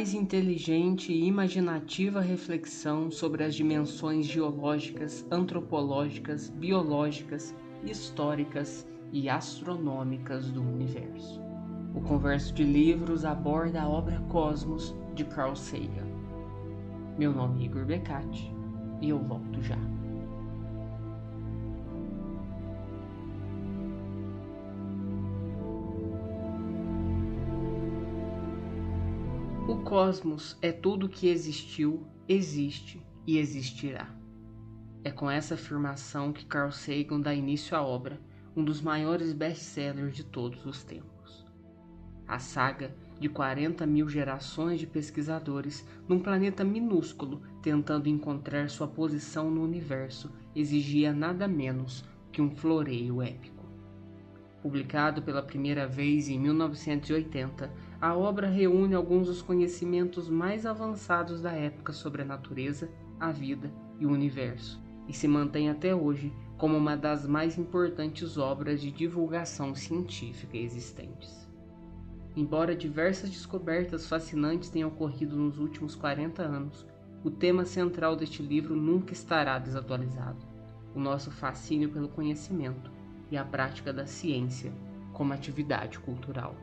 mais inteligente e imaginativa reflexão sobre as dimensões geológicas, antropológicas, biológicas, históricas e astronômicas do universo. O Converso de Livros aborda a obra Cosmos de Carl Sagan. Meu nome é Igor Becati e eu volto já. Cosmos é tudo que existiu, existe e existirá. É com essa afirmação que Carl Sagan dá início à obra, um dos maiores best-sellers de todos os tempos. A saga de 40 mil gerações de pesquisadores num planeta minúsculo tentando encontrar sua posição no universo exigia nada menos que um floreio épico. Publicado pela primeira vez em 1980, a obra reúne alguns dos conhecimentos mais avançados da época sobre a natureza, a vida e o universo, e se mantém até hoje como uma das mais importantes obras de divulgação científica existentes. Embora diversas descobertas fascinantes tenham ocorrido nos últimos 40 anos, o tema central deste livro nunca estará desatualizado: o nosso fascínio pelo conhecimento e a prática da ciência como atividade cultural.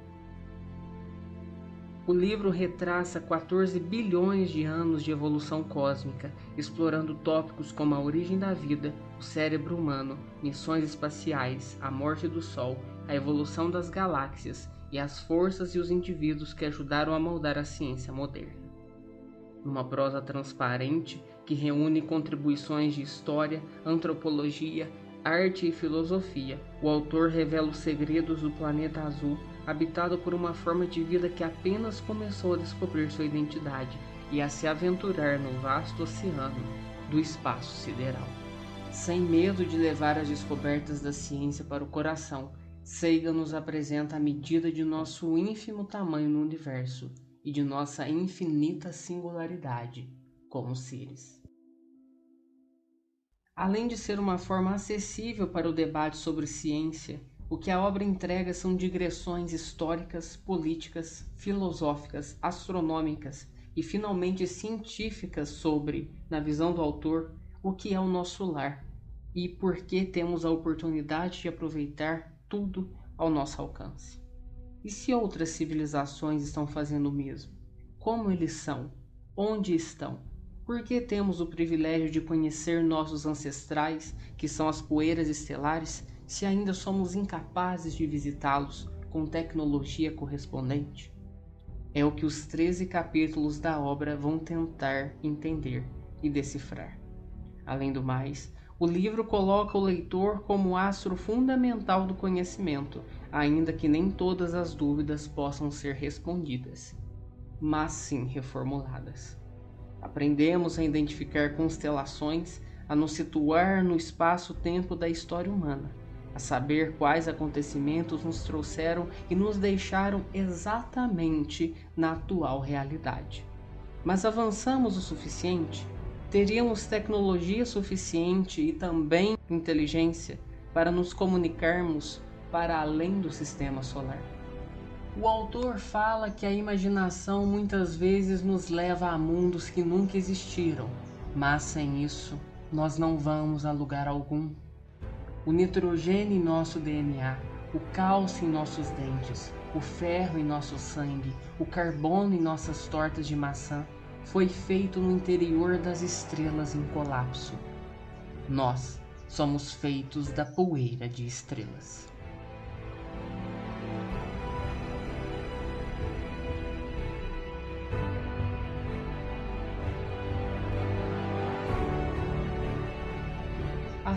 O livro retraça 14 bilhões de anos de evolução cósmica, explorando tópicos como a origem da vida, o cérebro humano, missões espaciais, a morte do Sol, a evolução das galáxias e as forças e os indivíduos que ajudaram a moldar a ciência moderna. Numa prosa transparente que reúne contribuições de história, antropologia, arte e filosofia, o autor revela os segredos do planeta azul, habitado por uma forma de vida que apenas começou a descobrir sua identidade e a se aventurar no vasto oceano do espaço sideral. Sem medo de levar as descobertas da ciência para o coração, Sagan nos apresenta a medida de nosso ínfimo tamanho no universo e de nossa infinita singularidade como seres. Além de ser uma forma acessível para o debate sobre ciência, o que a obra entrega são digressões históricas, políticas, filosóficas, astronômicas e finalmente científicas sobre, na visão do autor, o que é o nosso lar e por que temos a oportunidade de aproveitar tudo ao nosso alcance. E se outras civilizações estão fazendo o mesmo? Como eles são? Onde estão? Por que temos o privilégio de conhecer nossos ancestrais, que são as poeiras estelares, se ainda somos incapazes de visitá-los com tecnologia correspondente? É o que os 13 capítulos da obra vão tentar entender e decifrar. Além do mais, o livro coloca o leitor como astro fundamental do conhecimento, ainda que nem todas as dúvidas possam ser respondidas, mas sim reformuladas. Aprendemos a identificar constelações, a nos situar no espaço-tempo da história humana, a saber quais acontecimentos nos trouxeram e nos deixaram exatamente na atual realidade. Mas avançamos o suficiente? Teríamos tecnologia suficiente e também inteligência para nos comunicarmos para além do sistema solar? O autor fala que a imaginação muitas vezes nos leva a mundos que nunca existiram, mas sem isso nós não vamos a lugar algum. O nitrogênio em nosso DNA, o cálcio em nossos dentes, o ferro em nosso sangue, o carbono em nossas tortas de maçã foi feito no interior das estrelas em colapso. Nós somos feitos da poeira de estrelas.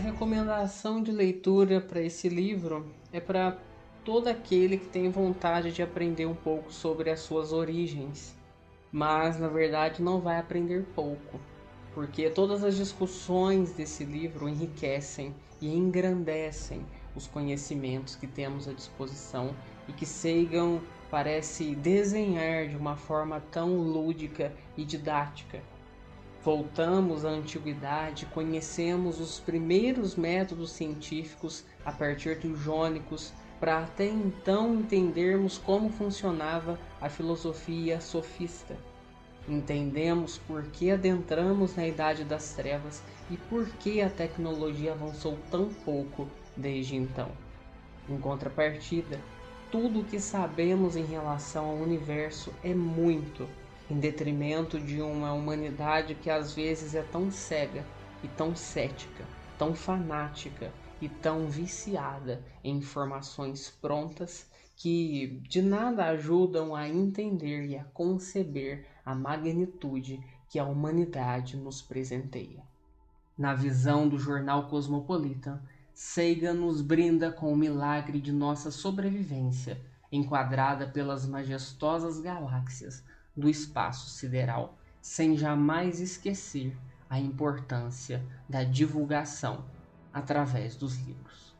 Recomendação de leitura para esse livro é para todo aquele que tem vontade de aprender um pouco sobre as suas origens, mas na verdade não vai aprender pouco, porque todas as discussões desse livro enriquecem e engrandecem os conhecimentos que temos à disposição e que Sagan parece desenhar de uma forma tão lúdica e didática Voltamos à antiguidade, conhecemos os primeiros métodos científicos a partir dos jônicos, para até então entendermos como funcionava a filosofia sofista. Entendemos por que adentramos na Idade das Trevas e por que a tecnologia avançou tão pouco desde então. Em contrapartida, tudo o que sabemos em relação ao universo é muito, em detrimento de uma humanidade que às vezes é tão cega e tão cética, tão fanática e tão viciada em informações prontas que de nada ajudam a entender e a conceber a magnitude que a humanidade nos presenteia. Na visão do jornal Cosmopolitan, Sagan nos brinda com o milagre de nossa sobrevivência, enquadrada pelas majestosas galáxias do espaço sideral, sem jamais esquecer a importância da divulgação através dos livros.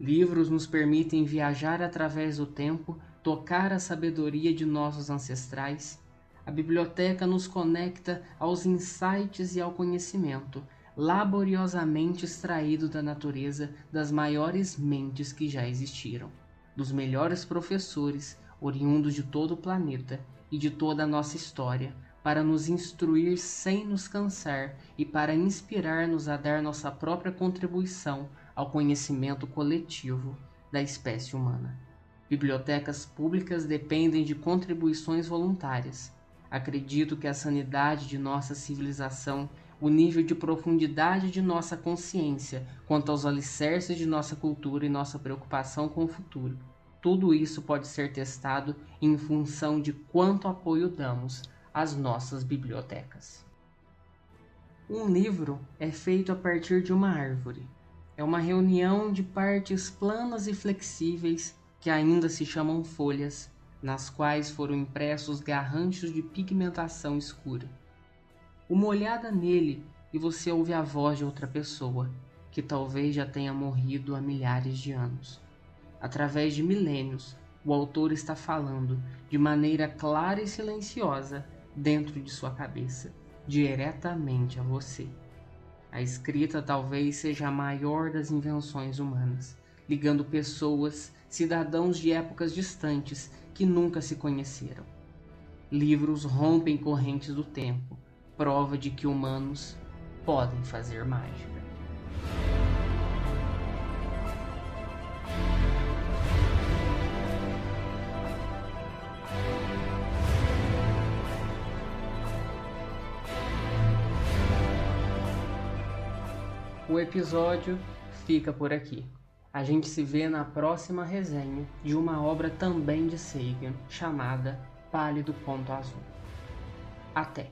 Livros nos permitem viajar através do tempo, tocar a sabedoria de nossos ancestrais. A biblioteca nos conecta aos insights e ao conhecimento, laboriosamente extraído da natureza das maiores mentes que já existiram, dos melhores professores oriundos de todo o planeta e de toda a nossa história, para nos instruir sem nos cansar e para inspirar-nos a dar nossa própria contribuição ao conhecimento coletivo da espécie humana. Bibliotecas públicas dependem de contribuições voluntárias. Acredito que a sanidade de nossa civilização, o nível de profundidade de nossa consciência quanto aos alicerces de nossa cultura e nossa preocupação com o futuro, tudo isso pode ser testado em função de quanto apoio damos as nossas bibliotecas. Um livro é feito a partir de uma árvore. É uma reunião de partes planas e flexíveis que ainda se chamam folhas, nas quais foram impressos garranchos de pigmentação escura. Uma olhada nele e você ouve a voz de outra pessoa, que talvez já tenha morrido há milhares de anos. Através de milênios, o autor está falando de maneira clara e silenciosa dentro de sua cabeça, diretamente a você. A escrita talvez seja a maior das invenções humanas, ligando pessoas, cidadãos de épocas distantes que nunca se conheceram. Livros rompem correntes do tempo, prova de que humanos podem fazer mágica. O episódio fica por aqui. A gente se vê na próxima resenha de uma obra também de Sagan chamada Pálido Ponto Azul. Até!